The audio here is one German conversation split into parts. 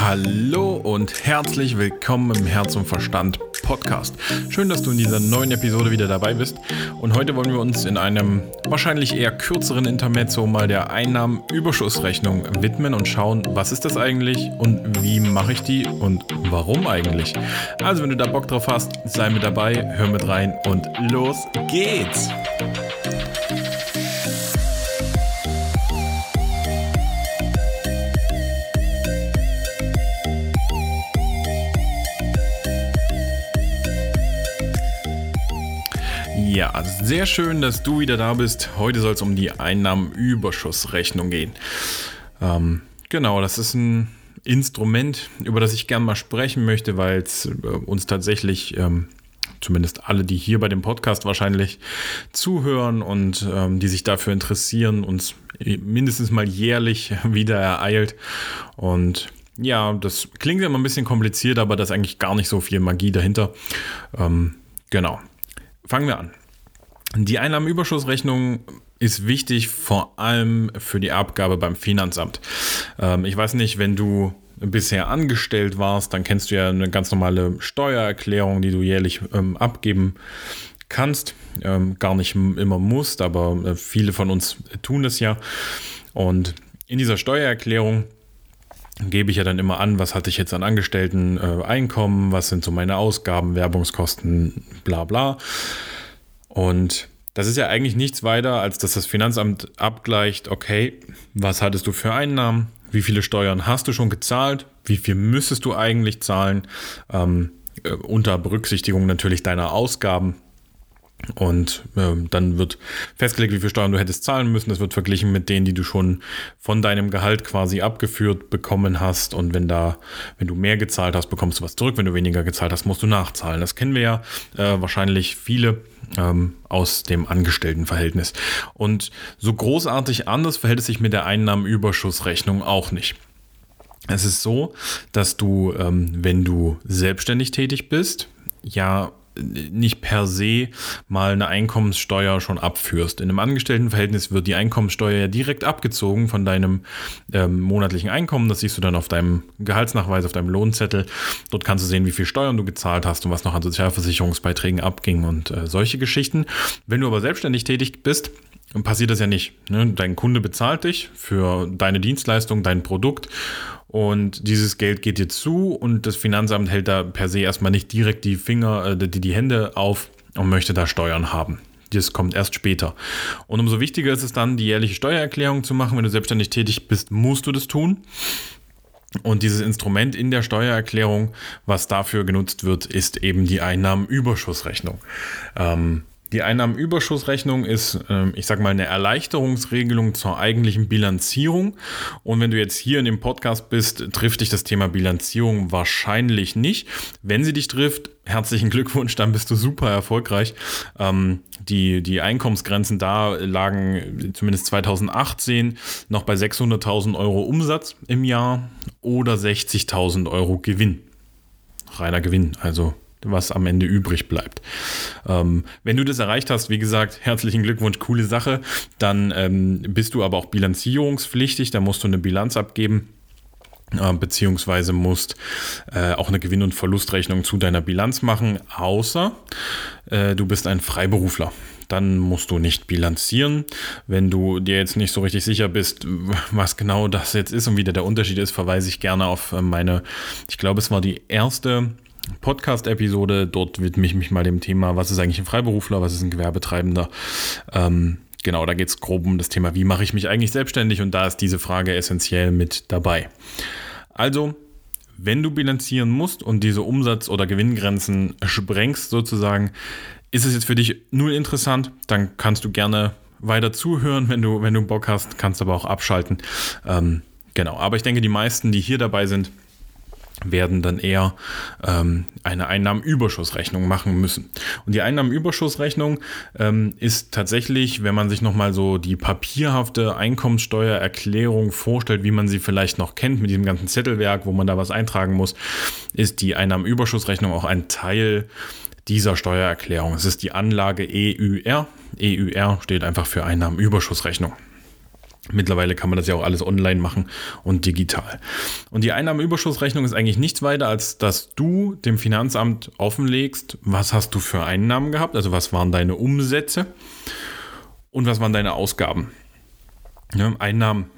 Hallo und herzlich willkommen im Herz und Verstand Podcast. Schön, dass du in dieser neuen Episode wieder dabei bist. Und heute wollen wir uns in einem wahrscheinlich eher kürzeren Intermezzo mal der Einnahmenüberschussrechnung widmen und schauen, was ist das eigentlich und wie mache ich die und warum eigentlich. Also, wenn du da Bock drauf hast, sei mit dabei, hör mit rein und los geht's! Ja, sehr schön, dass du wieder da bist. Heute soll es um die Einnahmenüberschussrechnung gehen. Ähm, genau, das ist ein Instrument, über das ich gerne mal sprechen möchte, weil es äh, uns tatsächlich, ähm, zumindest alle, die hier bei dem Podcast wahrscheinlich zuhören und ähm, die sich dafür interessieren, uns mindestens mal jährlich wieder ereilt. Und ja, das klingt immer ein bisschen kompliziert, aber da ist eigentlich gar nicht so viel Magie dahinter. Ähm, genau. Fangen wir an. Die Einnahmenüberschussrechnung ist wichtig, vor allem für die Abgabe beim Finanzamt. Ähm, ich weiß nicht, wenn du bisher angestellt warst, dann kennst du ja eine ganz normale Steuererklärung, die du jährlich ähm, abgeben kannst. Ähm, gar nicht immer musst, aber äh, viele von uns tun es ja. Und in dieser Steuererklärung gebe ich ja dann immer an, was hatte ich jetzt an Angestellten äh, Einkommen, was sind so meine Ausgaben, Werbungskosten, bla bla. Und das ist ja eigentlich nichts weiter, als dass das Finanzamt abgleicht, okay, was hattest du für Einnahmen, wie viele Steuern hast du schon gezahlt, wie viel müsstest du eigentlich zahlen, ähm, äh, unter Berücksichtigung natürlich deiner Ausgaben und äh, dann wird festgelegt, wie viel Steuern du hättest zahlen müssen. Das wird verglichen mit denen, die du schon von deinem Gehalt quasi abgeführt bekommen hast. Und wenn da, wenn du mehr gezahlt hast, bekommst du was zurück. Wenn du weniger gezahlt hast, musst du nachzahlen. Das kennen wir ja äh, wahrscheinlich viele ähm, aus dem Angestelltenverhältnis. Und so großartig anders verhält es sich mit der Einnahmenüberschussrechnung auch nicht. Es ist so, dass du, ähm, wenn du selbstständig tätig bist, ja nicht per se mal eine Einkommenssteuer schon abführst. In einem Angestelltenverhältnis wird die Einkommenssteuer ja direkt abgezogen von deinem ähm, monatlichen Einkommen. Das siehst du dann auf deinem Gehaltsnachweis, auf deinem Lohnzettel. Dort kannst du sehen, wie viel Steuern du gezahlt hast und was noch an Sozialversicherungsbeiträgen abging und äh, solche Geschichten. Wenn du aber selbstständig tätig bist, passiert das ja nicht. Ne? Dein Kunde bezahlt dich für deine Dienstleistung, dein Produkt und dieses Geld geht dir zu und das Finanzamt hält da per se erstmal nicht direkt die Finger, äh, die, die Hände auf und möchte da Steuern haben. Das kommt erst später. Und umso wichtiger ist es dann, die jährliche Steuererklärung zu machen. Wenn du selbstständig tätig bist, musst du das tun. Und dieses Instrument in der Steuererklärung, was dafür genutzt wird, ist eben die Einnahmenüberschussrechnung. Ähm, die Einnahmenüberschussrechnung ist, ähm, ich sage mal, eine Erleichterungsregelung zur eigentlichen Bilanzierung. Und wenn du jetzt hier in dem Podcast bist, trifft dich das Thema Bilanzierung wahrscheinlich nicht. Wenn sie dich trifft, herzlichen Glückwunsch, dann bist du super erfolgreich. Ähm, die, die Einkommensgrenzen da lagen zumindest 2018 noch bei 600.000 Euro Umsatz im Jahr oder 60.000 Euro Gewinn. Reiner Gewinn, also was am Ende übrig bleibt. Ähm, wenn du das erreicht hast, wie gesagt, herzlichen Glückwunsch, coole Sache. Dann ähm, bist du aber auch bilanzierungspflichtig, da musst du eine Bilanz abgeben äh, beziehungsweise musst äh, auch eine Gewinn- und Verlustrechnung zu deiner Bilanz machen, außer äh, du bist ein Freiberufler. Dann musst du nicht bilanzieren. Wenn du dir jetzt nicht so richtig sicher bist, was genau das jetzt ist und wie der Unterschied ist, verweise ich gerne auf äh, meine, ich glaube, es war die erste Podcast-Episode. Dort widme ich mich mal dem Thema, was ist eigentlich ein Freiberufler, was ist ein Gewerbetreibender. Ähm, genau, da geht es grob um das Thema, wie mache ich mich eigentlich selbstständig und da ist diese Frage essentiell mit dabei. Also, wenn du bilanzieren musst und diese Umsatz- oder Gewinngrenzen sprengst sozusagen, ist es jetzt für dich null interessant, dann kannst du gerne weiter zuhören, wenn du, wenn du Bock hast, kannst aber auch abschalten. Ähm, genau, aber ich denke, die meisten, die hier dabei sind, werden dann eher ähm, eine Einnahmenüberschussrechnung machen müssen. Und die Einnahmenüberschussrechnung ähm, ist tatsächlich, wenn man sich nochmal so die papierhafte Einkommenssteuererklärung vorstellt, wie man sie vielleicht noch kennt, mit diesem ganzen Zettelwerk, wo man da was eintragen muss, ist die Einnahmenüberschussrechnung auch ein Teil dieser Steuererklärung. Es ist die Anlage EUR. EUR steht einfach für Einnahmenüberschussrechnung. Mittlerweile kann man das ja auch alles online machen und digital. Und die Einnahmenüberschussrechnung ist eigentlich nichts weiter, als dass du dem Finanzamt offenlegst, was hast du für Einnahmen gehabt, also was waren deine Umsätze und was waren deine Ausgaben. Ja, Einnahmen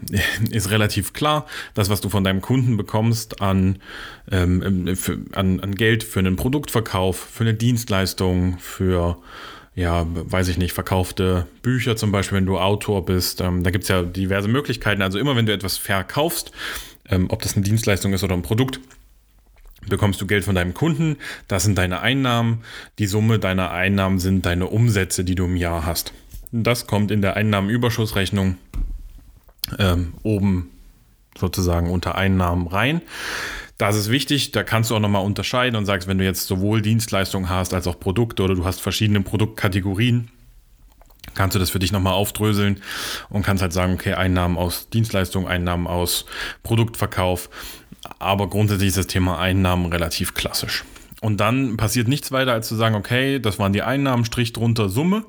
ist relativ klar. Das, was du von deinem Kunden bekommst an, ähm, für, an, an Geld für einen Produktverkauf, für eine Dienstleistung, für ja, weiß ich nicht, verkaufte Bücher zum Beispiel, wenn du Autor bist. Ähm, da gibt es ja diverse Möglichkeiten. Also immer wenn du etwas verkaufst, ähm, ob das eine Dienstleistung ist oder ein Produkt, bekommst du Geld von deinem Kunden. Das sind deine Einnahmen. Die Summe deiner Einnahmen sind deine Umsätze, die du im Jahr hast. Das kommt in der Einnahmenüberschussrechnung ähm, oben sozusagen unter Einnahmen rein. Das ist wichtig, da kannst du auch nochmal unterscheiden und sagst, wenn du jetzt sowohl Dienstleistungen hast als auch Produkte oder du hast verschiedene Produktkategorien, kannst du das für dich nochmal aufdröseln und kannst halt sagen, okay, Einnahmen aus Dienstleistungen, Einnahmen aus Produktverkauf. Aber grundsätzlich ist das Thema Einnahmen relativ klassisch. Und dann passiert nichts weiter, als zu sagen, okay, das waren die Einnahmen, Strich drunter Summe.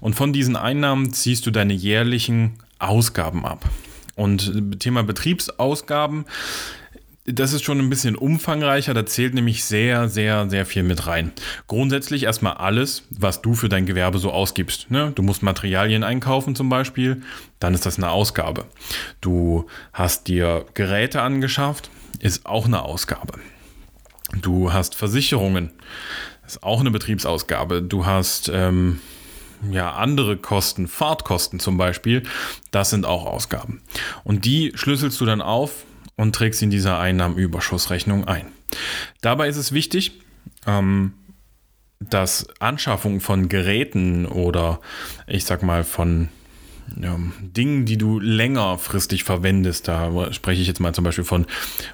Und von diesen Einnahmen ziehst du deine jährlichen Ausgaben ab. Und Thema Betriebsausgaben das ist schon ein bisschen umfangreicher. Da zählt nämlich sehr, sehr, sehr viel mit rein. Grundsätzlich erstmal alles, was du für dein Gewerbe so ausgibst. Ne? Du musst Materialien einkaufen zum Beispiel, dann ist das eine Ausgabe. Du hast dir Geräte angeschafft, ist auch eine Ausgabe. Du hast Versicherungen, ist auch eine Betriebsausgabe. Du hast ähm, ja, andere Kosten, Fahrtkosten zum Beispiel, das sind auch Ausgaben. Und die schlüsselst du dann auf und trägst in dieser Einnahmenüberschussrechnung ein. Dabei ist es wichtig, ähm, dass Anschaffung von Geräten oder ich sag mal von ähm, Dingen, die du längerfristig verwendest, da spreche ich jetzt mal zum Beispiel von,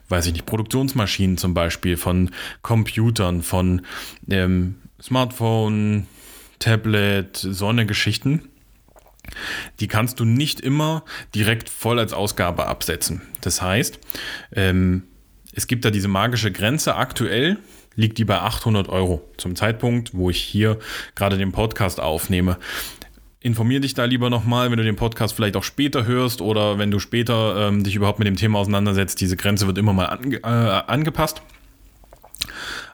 weiß ich nicht, Produktionsmaschinen zum Beispiel, von Computern, von ähm, Smartphone, Tablet, Sonnegeschichten, die kannst du nicht immer direkt voll als Ausgabe absetzen. Das heißt, ähm, es gibt da diese magische Grenze. Aktuell liegt die bei 800 Euro zum Zeitpunkt, wo ich hier gerade den Podcast aufnehme. Informier dich da lieber nochmal, wenn du den Podcast vielleicht auch später hörst oder wenn du später ähm, dich überhaupt mit dem Thema auseinandersetzt. Diese Grenze wird immer mal ange äh, angepasst.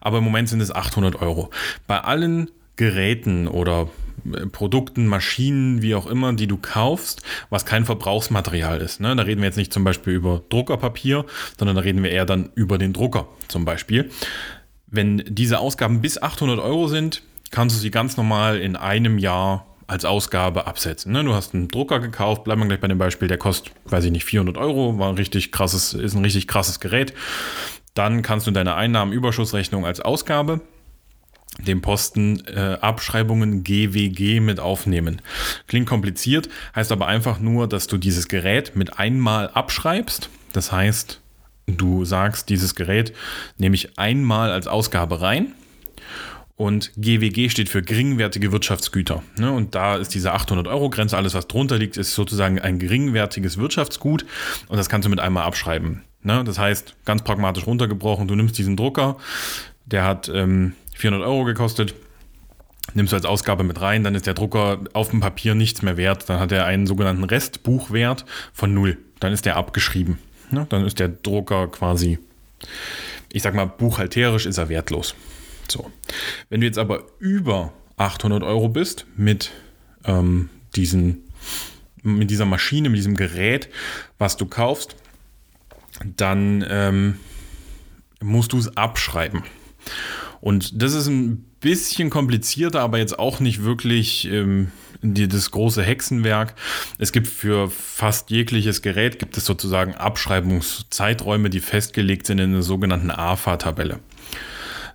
Aber im Moment sind es 800 Euro. Bei allen Geräten oder Produkten, Maschinen, wie auch immer, die du kaufst, was kein Verbrauchsmaterial ist. Ne? Da reden wir jetzt nicht zum Beispiel über Druckerpapier, sondern da reden wir eher dann über den Drucker zum Beispiel. Wenn diese Ausgaben bis 800 Euro sind, kannst du sie ganz normal in einem Jahr als Ausgabe absetzen. Ne? Du hast einen Drucker gekauft, bleiben wir gleich bei dem Beispiel, der kostet, weiß ich nicht, 400 Euro, war ein richtig krasses, ist ein richtig krasses Gerät. Dann kannst du deine Einnahmenüberschussrechnung als Ausgabe den Posten äh, Abschreibungen GWG mit aufnehmen. Klingt kompliziert, heißt aber einfach nur, dass du dieses Gerät mit einmal abschreibst. Das heißt, du sagst, dieses Gerät nehme ich einmal als Ausgabe rein. Und GWG steht für geringwertige Wirtschaftsgüter. Ne? Und da ist diese 800-Euro-Grenze, alles was drunter liegt, ist sozusagen ein geringwertiges Wirtschaftsgut. Und das kannst du mit einmal abschreiben. Ne? Das heißt, ganz pragmatisch runtergebrochen, du nimmst diesen Drucker, der hat ähm, 400 Euro gekostet. Nimmst du als Ausgabe mit rein, dann ist der Drucker auf dem Papier nichts mehr wert. Dann hat er einen sogenannten Restbuchwert von null. Dann ist der abgeschrieben. Ja, dann ist der Drucker quasi, ich sag mal, buchhalterisch ist er wertlos. So. Wenn du jetzt aber über 800 Euro bist mit ähm, diesen, mit dieser Maschine, mit diesem Gerät, was du kaufst, dann ähm, musst du es abschreiben. Und das ist ein bisschen komplizierter, aber jetzt auch nicht wirklich ähm, die, das große Hexenwerk. Es gibt für fast jegliches Gerät gibt es sozusagen Abschreibungszeiträume, die festgelegt sind in der sogenannten AFA-Tabelle.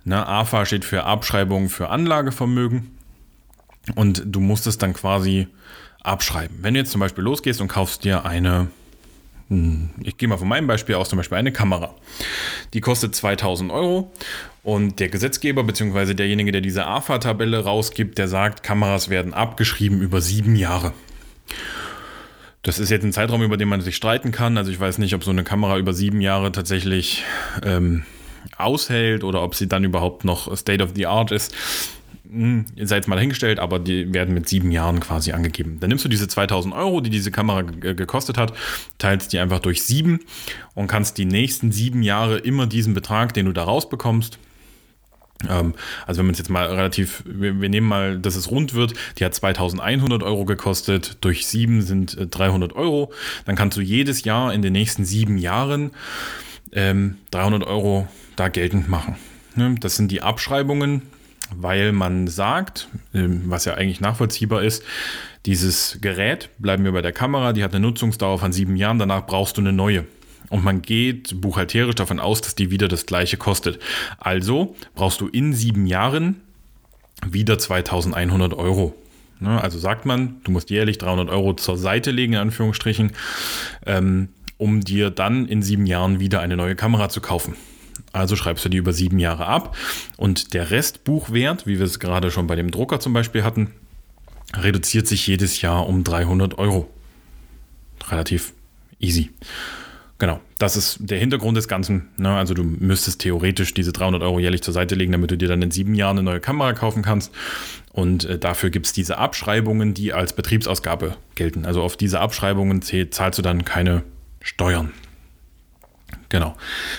Ne, AFA steht für Abschreibung für Anlagevermögen und du musst es dann quasi abschreiben. Wenn du jetzt zum Beispiel losgehst und kaufst dir eine hm, ich gehe mal von meinem Beispiel aus, zum Beispiel eine Kamera. Die kostet 2000 Euro und der Gesetzgeber bzw. derjenige, der diese AFA-Tabelle rausgibt, der sagt, Kameras werden abgeschrieben über sieben Jahre. Das ist jetzt ein Zeitraum, über den man sich streiten kann. Also ich weiß nicht, ob so eine Kamera über sieben Jahre tatsächlich ähm, aushält oder ob sie dann überhaupt noch State of the Art ist. hm, sei jetzt mal hingestellt, aber die werden mit sieben Jahren quasi angegeben. Dann nimmst du diese 2000 Euro, die diese Kamera gekostet hat, teilst die einfach durch sieben und kannst die nächsten sieben Jahre immer diesen Betrag, den du da rausbekommst, also wenn man es jetzt mal relativ, wir, wir, nehmen mal, dass es rund wird, die hat 2100 Euro gekostet, durch sieben sind 300 äh, Euro, dann kannst du jedes Jahr in den nächsten sieben Jahren ähm, 300 Euro da geltend machen. Ne? Das sind die Abschreibungen, weil man sagt, ähm, was ja eigentlich nachvollziehbar ist, dieses Gerät, bleiben wir bei der Kamera, die hat eine Nutzungsdauer von sieben Jahren, danach brauchst du eine neue. Und man geht buchhalterisch davon aus, dass die wieder das gleiche kostet. Also brauchst du in sieben Jahren wieder 2100 Euro. Ne, also sagt man, du musst jährlich 300 Euro zur Seite legen, in Anführungsstrichen, ähm, um dir dann in sieben Jahren wieder eine neue Kamera zu kaufen. Also schreibst du die über sieben Jahre ab und der Restbuchwert, wie wir es gerade schon bei dem Drucker zum Beispiel hatten, reduziert sich jedes Jahr um 300 Euro. Relativ easy. Genau, das ist der Hintergrund des Ganzen. Ne? Also du müsstest theoretisch diese 300 Euro jährlich zur Seite legen, damit du dir dann in sieben Jahren eine neue Kamera kaufen kannst. Und äh, dafür gibt es diese Abschreibungen, die als Betriebsausgabe gelten. Also auf diese Abschreibungen zahlst du dann keine Steuern. Genau.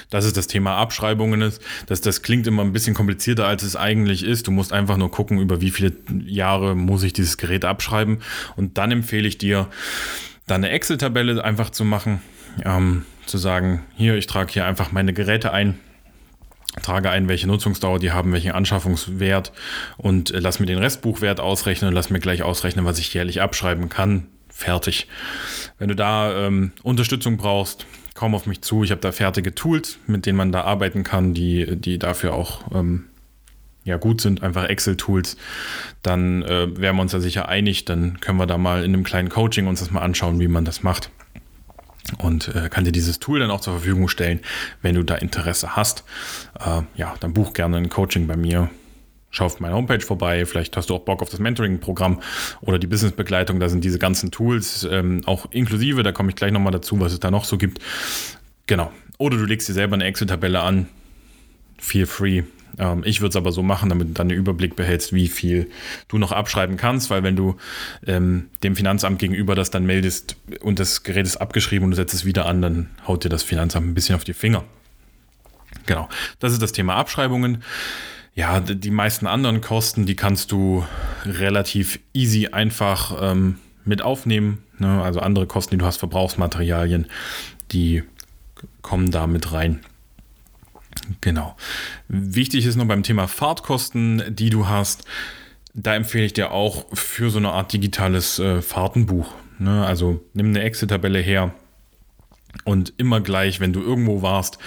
Das ist das Thema Abschreibungen. Das, das klingt immer ein bisschen komplizierter, als es eigentlich ist. Du musst einfach nur gucken, über wie viele Jahre muss ich dieses Gerät abschreiben. Und dann empfehle ich dir, da eine Excel-Tabelle einfach zu machen ähm, zu sagen, hier, ich trage hier einfach meine Geräte ein, trage ein, welche Nutzungsdauer die haben, welchen Anschaffungswert und äh, lass mir den Restbuchwert ausrechnen und lass mir gleich ausrechnen, was ich jährlich abschreiben kann. Fertig. Wenn du da ähm, Unterstützung brauchst, komm auf mich zu. Ich habe da fertige Tools, mit denen man da arbeiten kann, die, die dafür auch ähm, ja, gut sind, einfach Excel-Tools. Dann äh, wären wir uns da sicher einig. Dann können wir da mal in einem kleinen Coaching uns das mal anschauen, wie man das macht und äh, kann dir dieses Tool dann auch zur Verfügung stellen, wenn du da Interesse hast. Äh, ja, dann buch gerne ein Coaching bei mir. Schau auf meiner Homepage vorbei. Vielleicht hast du auch Bock auf das Mentoring-Programm oder die Business-Begleitung. Da sind diese ganzen Tools ähm, auch inklusive. Da komme ich gleich nochmal dazu, was es da noch so gibt. Genau. Oder du legst dir selber eine Excel-Tabelle an. Feel free. Ähm, ich würde es aber so machen, damit du dann einen Überblick behältst, wie viel du noch abschreiben kannst, weil wenn du ähm, dem Finanzamt gegenüber das dann meldest und das Gerät ist abgeschrieben und du setzt es wieder an, dann haut dir das Finanzamt ein bisschen auf die Finger. Genau, das ist das Thema Abschreibungen. Ja, die meisten anderen Kosten, die kannst du relativ easy einfach ähm, mit aufnehmen. Ne? Also andere Kosten, die du hast, Verbrauchsmaterialien, die kommen da mit rein. Genau. Wichtig ist noch beim Thema Fahrtkosten, die du hast. Da empfehle ich dir auch für so eine Art digitales äh, Fahrtenbuch. Ne? Also nimm eine Excel-Tabelle her, und immer gleich, wenn du irgendwo warst,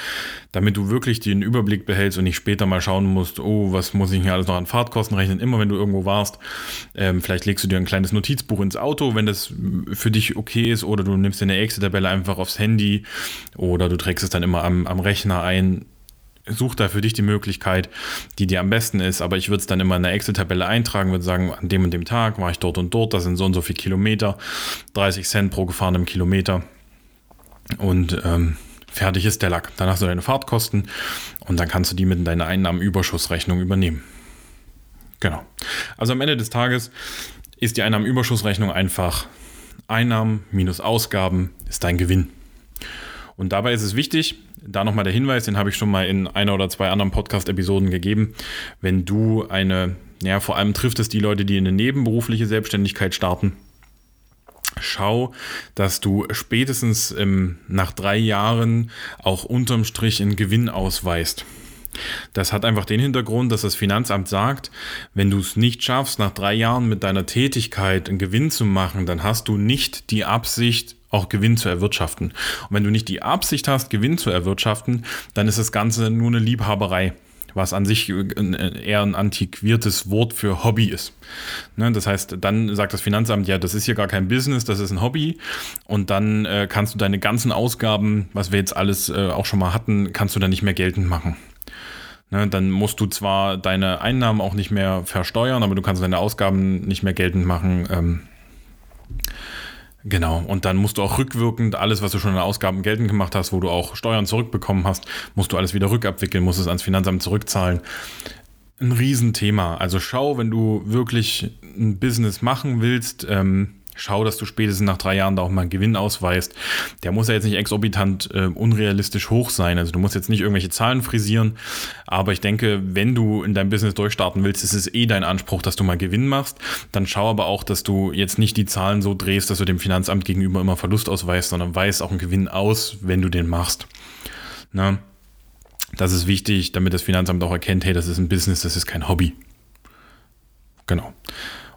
damit du wirklich den Überblick behältst und nicht später mal schauen musst, oh, was muss ich hier alles noch an Fahrtkosten rechnen, immer wenn du irgendwo warst, ähm, vielleicht legst du dir ein kleines Notizbuch ins Auto, wenn das für dich okay ist, oder du nimmst dir eine Excel-Tabelle einfach aufs Handy oder du trägst es dann immer am, am Rechner ein such da für dich die Möglichkeit, die dir am besten ist. Aber ich würde es dann immer in der Excel-Tabelle eintragen, würde sagen, an dem und dem Tag war ich dort und dort, das sind so und so viele Kilometer, 30 Cent pro gefahrenem Kilometer. Und ähm, fertig ist der Lack. Dann hast du deine Fahrtkosten und dann kannst du die mit in deine Einnahmenüberschussrechnung übernehmen. Genau. Also am Ende des Tages ist die Einnahmenüberschussrechnung einfach Einnahmen minus Ausgaben ist dein Gewinn. Und dabei ist es wichtig, da nochmal der Hinweis, den habe ich schon mal in einer oder zwei anderen Podcast-Episoden gegeben. Wenn du eine, ja, vor allem trifft es die Leute, die eine nebenberufliche Selbstständigkeit starten. Schau, dass du spätestens ähm, nach drei Jahren auch unterm Strich einen Gewinn ausweist. Das hat einfach den Hintergrund, dass das Finanzamt sagt, wenn du es nicht schaffst, nach drei Jahren mit deiner Tätigkeit einen Gewinn zu machen, dann hast du nicht die Absicht, auch Gewinn zu erwirtschaften. Und wenn du nicht die Absicht hast, Gewinn zu erwirtschaften, dann ist das Ganze nur eine Liebhaberei was an sich eher ein antiquiertes Wort für Hobby ist. Ne, das heißt, dann sagt das Finanzamt, ja, das ist hier gar kein Business, das ist ein Hobby. Und dann äh, kannst du deine ganzen Ausgaben, was wir jetzt alles äh, auch schon mal hatten, kannst du dann nicht mehr geltend machen. Ne, dann musst du zwar deine Einnahmen auch nicht mehr versteuern, aber du kannst deine Ausgaben nicht mehr geltend machen. Ähm, Genau, und dann musst du auch rückwirkend alles, was du schon an Ausgaben geltend gemacht hast, wo du auch Steuern zurückbekommen hast, musst du alles wieder rückabwickeln, musst es ans Finanzamt zurückzahlen. ein Riesenthema. Also schau, wenn du wirklich ein Business machen willst, ähm, schau, dass du spätestens nach drei Jahren da auch mal einen Gewinn ausweist. Der muss ja jetzt nicht exorbitant äh, unrealistisch hoch sein. Also du musst jetzt nicht irgendwelche Zahlen frisieren. Aber ich denke, wenn du in deinem Business durchstarten willst, ist es eh dein Anspruch, dass du mal Gewinn machst. Dann schau aber auch, dass du jetzt nicht die Zahlen so drehst, dass du dem Finanzamt gegenüber immer Verlust ausweist, sondern weist auch einen Gewinn aus, wenn du den machst. Na? Das ist wichtig, damit das Finanzamt auch erkennt, hey, das ist ein Business, das ist kein Hobby. Genau.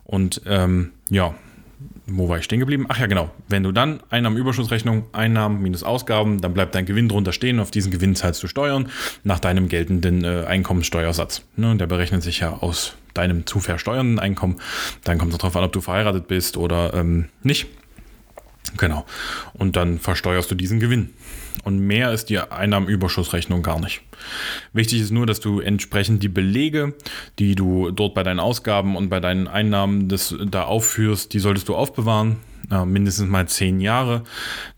Und ähm, ja, wo war ich stehen geblieben? Ach ja, genau. Wenn du dann Einnahmenüberschussrechnung, Einnahmen minus Ausgaben, dann bleibt dein Gewinn drunter stehen. Auf diesen Gewinn zahlst du Steuern nach deinem geltenden äh, Einkommenssteuersatz. Ne, der berechnet sich ja aus deinem zu versteuernden Einkommen. Dann kommt es darauf an, ob du verheiratet bist oder ähm, nicht. Genau. Und dann versteuerst du diesen Gewinn. Und mehr ist die Einnahmenüberschussrechnung gar nicht. Wichtig ist nur, dass du entsprechend die Belege, die du dort bei deinen Ausgaben und bei deinen Einnahmen das, da aufführst, die solltest du aufbewahren. Äh, mindestens mal zehn Jahre.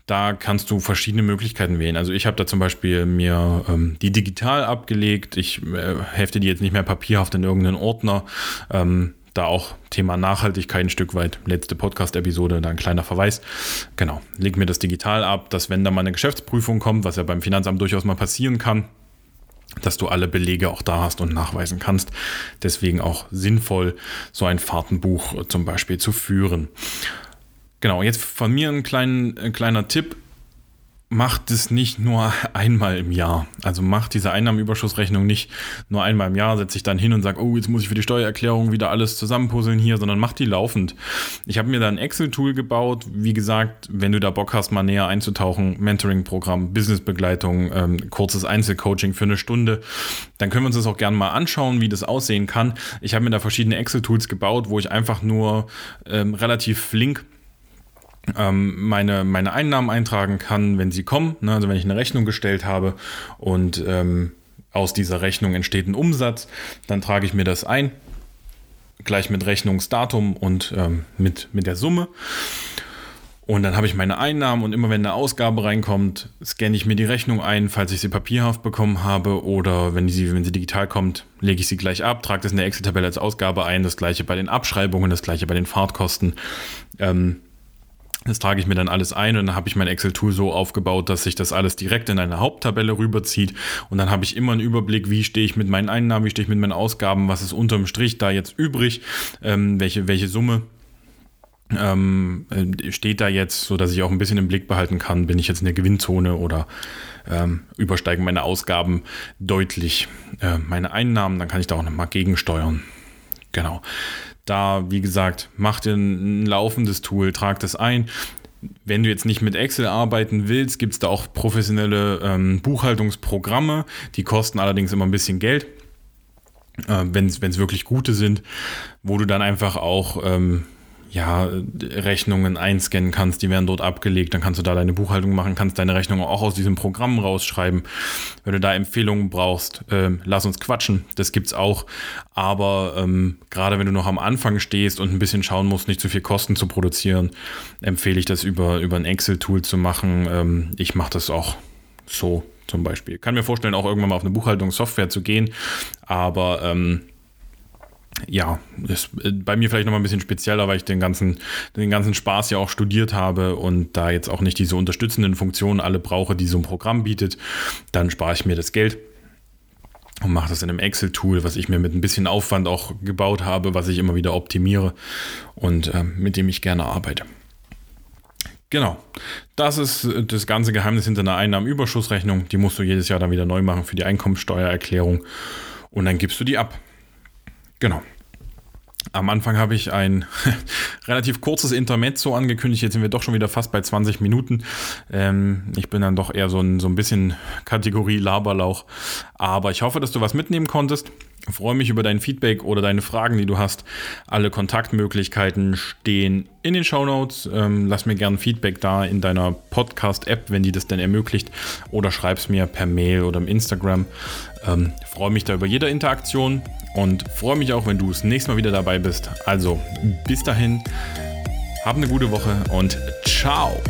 Da kannst du verschiedene Möglichkeiten wählen. Also ich habe da zum Beispiel mir ähm, die digital abgelegt. Ich äh, hefte die jetzt nicht mehr papierhaft in irgendeinen Ordner. Ähm, da auch Thema Nachhaltigkeit ein Stück weit. Letzte Podcast-Episode, da ein kleiner Verweis. Genau, leg mir das digital ab, dass wenn da mal eine Geschäftsprüfung kommt, was ja beim Finanzamt durchaus mal passieren kann, dass du alle Belege auch da hast und nachweisen kannst. Deswegen auch sinnvoll, so ein Fahrtenbuch zum Beispiel zu führen. Genau, jetzt von mir ein, klein, ein kleiner Tipp macht es nicht nur einmal im Jahr. Also macht diese Einnahmenüberschussrechnung nicht nur einmal im Jahr, setzt sich dann hin und sagt, oh, jetzt muss ich für die Steuererklärung wieder alles zusammenpuzzeln hier, sondern macht die laufend. Ich habe mir da ein Excel-Tool gebaut. Wie gesagt, wenn du da Bock hast, mal näher einzutauchen, Mentoring-Programm, Businessbegleitung, ähm, kurzes Einzelcoaching für eine Stunde, dann können wir uns das auch gerne mal anschauen, wie das aussehen kann. Ich habe mir da verschiedene Excel-Tools gebaut, wo ich einfach nur ähm, relativ flink meine, meine Einnahmen eintragen kann, wenn sie kommen. Ne? Also wenn ich eine Rechnung gestellt habe und ähm, aus dieser Rechnung entsteht ein Umsatz, dann trage ich mir das ein, gleich mit Rechnungsdatum und ähm, mit, mit der Summe. Und dann habe ich meine Einnahmen und immer wenn eine Ausgabe reinkommt, scanne ich mir die Rechnung ein, falls ich sie papierhaft bekommen habe oder wenn sie, wenn sie digital kommt, lege ich sie gleich ab, trage das in der Excel-Tabelle als Ausgabe ein, das gleiche bei den Abschreibungen, das gleiche bei den Fahrtkosten. Ähm, das trage ich mir dann alles ein und dann habe ich mein Excel-Tool so aufgebaut, dass sich das alles direkt in eine Haupttabelle rüberzieht und dann habe ich immer einen Überblick, wie stehe ich mit meinen Einnahmen, wie stehe ich mit meinen Ausgaben, was ist unterm Strich da jetzt übrig, ähm, welche, welche Summe ähm, äh, steht da jetzt, so dass ich auch ein bisschen im Blick behalten kann, bin ich jetzt in der Gewinnzone oder ähm, übersteigen meine Ausgaben deutlich äh, meine Einnahmen, dann kann ich da auch nochmal gegensteuern. Genau. Da, wie gesagt, mach dir ein laufendes Tool, trag das ein. Wenn du jetzt nicht mit Excel arbeiten willst, gibt es da auch professionelle ähm, Buchhaltungsprogramme. Die kosten allerdings immer ein bisschen Geld, äh, wenn es wirklich gute sind, wo du dann einfach auch ähm, ja, Rechnungen einscannen kannst, die werden dort abgelegt, dann kannst du da deine Buchhaltung machen, kannst deine Rechnungen auch aus diesem Programm rausschreiben. Wenn du da Empfehlungen brauchst, äh, lass uns quatschen, das gibt's auch. Aber ähm, gerade wenn du noch am Anfang stehst und ein bisschen schauen musst, nicht zu viel Kosten zu produzieren, empfehle ich das über, über ein Excel-Tool zu machen. Ähm, ich mache das auch so zum Beispiel. Kann mir vorstellen, auch irgendwann mal auf eine Buchhaltungssoftware zu gehen, aber ähm, ja, ist äh, bei mir vielleicht noch mal ein bisschen spezieller, weil ich den ganzen, den ganzen Spaß ja auch studiert habe und da jetzt auch nicht diese unterstützenden Funktionen alle brauche, die so ein Programm bietet, dann spare ich mir das Geld und mache das in einem Excel-Tool, was ich mir mit ein bisschen Aufwand auch gebaut habe, was ich immer wieder optimiere und äh, mit dem ich gerne arbeite. Genau. Das ist äh, das ganze Geheimnis hinter einer Einnahmenüberschussrechnung. Die musst du jedes Jahr dann wieder neu machen für die Einkommensteuererklärung und dann gibst du die ab. Genau. Am Anfang habe ich ein relativ kurzes Intermezzo angekündigt. Jetzt sind wir doch schon wieder fast bei 20 Minuten. Ähm, ich bin dann doch eher so ein, so ein bisschen Kategorie Laberlauch. Aber ich hoffe, dass du was mitnehmen konntest. Ich freue mich über dein Feedback oder deine Fragen, die du hast. Alle Kontaktmöglichkeiten stehen in den Show Notes. Ähm, lass mir gerne Feedback da in deiner Podcast-App, wenn die das denn ermöglicht. Oder schreib es mir per Mail oder im Instagram. Ähm, freue mich da über jede Interaktion und freue mich auch, wenn du das nächste Mal wieder dabei bist. Also bis dahin, hab eine gute Woche und ciao.